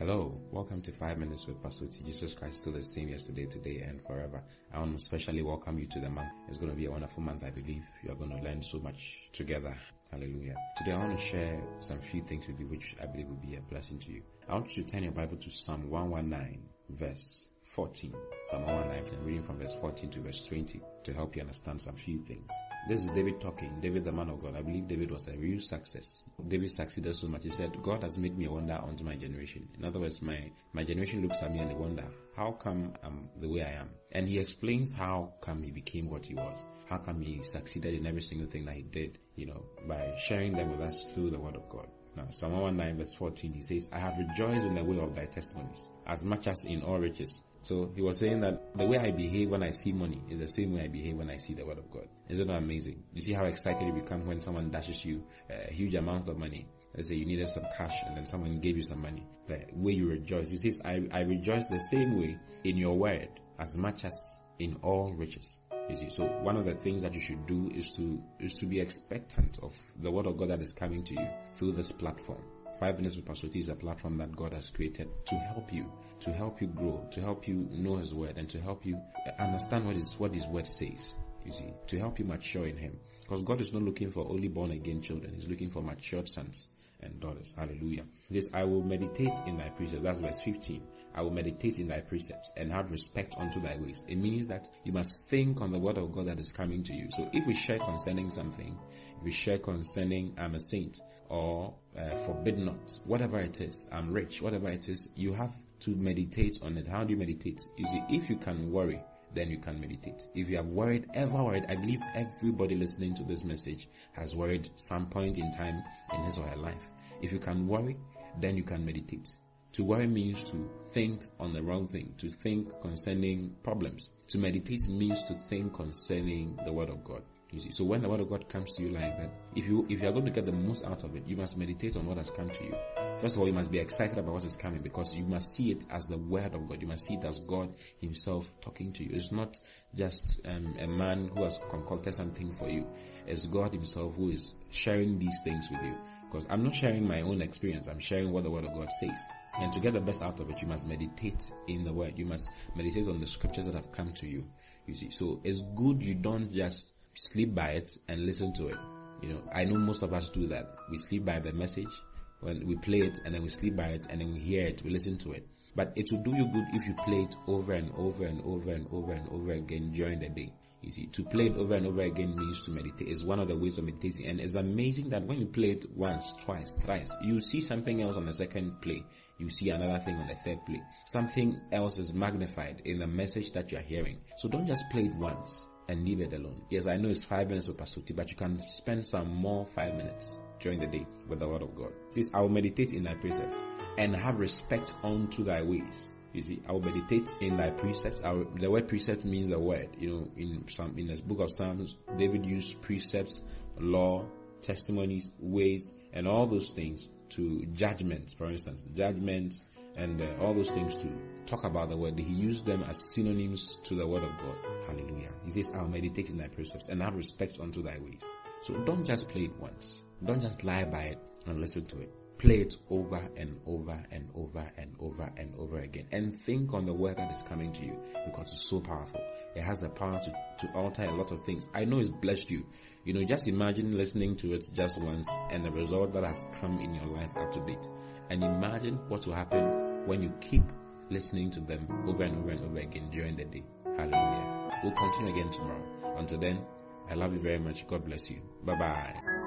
Hello, welcome to 5 Minutes with Pastor Oti. Jesus Christ, still the same yesterday, today, and forever. I want to especially welcome you to the month. It's going to be a wonderful month, I believe. You are going to learn so much together. Hallelujah. Today I want to share some few things with you which I believe will be a blessing to you. I want you to turn your Bible to Psalm 119, verse 14. Psalm 119, I'm reading from verse 14 to verse 20 to help you understand some few things. This is David talking. David, the man of God. I believe David was a real success. David succeeded so much. He said, God has made me a wonder unto my generation. In other words, my, my generation looks at me and they wonder, how come I'm the way I am? And he explains how come he became what he was. How come he succeeded in every single thing that he did, you know, by sharing them with us through the word of God. Now, Psalm 119 verse 14, he says, I have rejoiced in the way of thy testimonies, as much as in all riches. So he was saying that the way I behave when I see money is the same way I behave when I see the word of God. Isn't that amazing? You see how excited you become when someone dashes you a huge amount of money. Let's say you needed some cash and then someone gave you some money. The way you rejoice. He says, I, I rejoice the same way in your word as much as in all riches. You see, so one of the things that you should do is to, is to be expectant of the word of God that is coming to you through this platform. Five Minutes with Pastor Oti is a platform that God has created to help you, to help you grow, to help you know His Word, and to help you understand what His, what His Word says. You see, to help you mature in Him. Because God is not looking for only born again children, He's looking for matured sons and daughters. Hallelujah. This I will meditate in thy precepts. That's verse 15. I will meditate in thy precepts and have respect unto thy ways. It means that you must think on the word of God that is coming to you. So if we share concerning something, if we share concerning I'm a saint, or uh, forbid not, whatever it is, I'm rich, whatever it is, you have to meditate on it. How do you meditate? You see, if you can worry, then you can meditate. If you have worried, ever worried, I believe everybody listening to this message has worried some point in time in his or her life. If you can worry, then you can meditate. To worry means to think on the wrong thing, to think concerning problems. To meditate means to think concerning the word of God. You see, so when the word of God comes to you like that, if you if you are going to get the most out of it, you must meditate on what has come to you. First of all, you must be excited about what is coming because you must see it as the word of God. You must see it as God Himself talking to you. It's not just um, a man who has concocted something for you. It's God Himself who is sharing these things with you. Because I'm not sharing my own experience. I'm sharing what the Word of God says. And to get the best out of it, you must meditate in the Word. You must meditate on the scriptures that have come to you. You see, so it's good you don't just sleep by it and listen to it. You know, I know most of us do that. We sleep by the message when we play it and then we sleep by it and then we hear it, we listen to it. But it will do you good if you play it over and over and over and over and over again during the day. You see, to play it over and over again means to meditate. It's one of the ways of meditating. And it's amazing that when you play it once, twice, thrice, you see something else on the second play. You see another thing on the third play. Something else is magnified in the message that you are hearing. So don't just play it once and leave it alone. Yes, I know it's five minutes Pastor Oti, but you can spend some more five minutes during the day with the word of God. Says, I will meditate in thy precepts and have respect unto thy ways. You see, I will meditate in thy precepts. Will, the word precept means the word. You know, in some in the book of Psalms, David used precepts, law, testimonies, ways, and all those things to judgments. For instance, judgments and uh, all those things to talk about the word. He used them as synonyms to the word of God. Hallelujah. He says, I'll meditate in thy precepts and have respect unto thy ways. So don't just play it once. Don't just lie by it and listen to it. Play it over and over and over and over and over again. And think on the word that is coming to you because it's so powerful. It has the power to, to alter a lot of things. I know it's blessed you. You know, just imagine listening to it just once and the result that has come in your life up to date. And imagine what will happen when you keep listening to them over and over and over again during the day. Hallelujah. We'll continue again tomorrow. Until then, I love you very much. God bless you. Bye bye.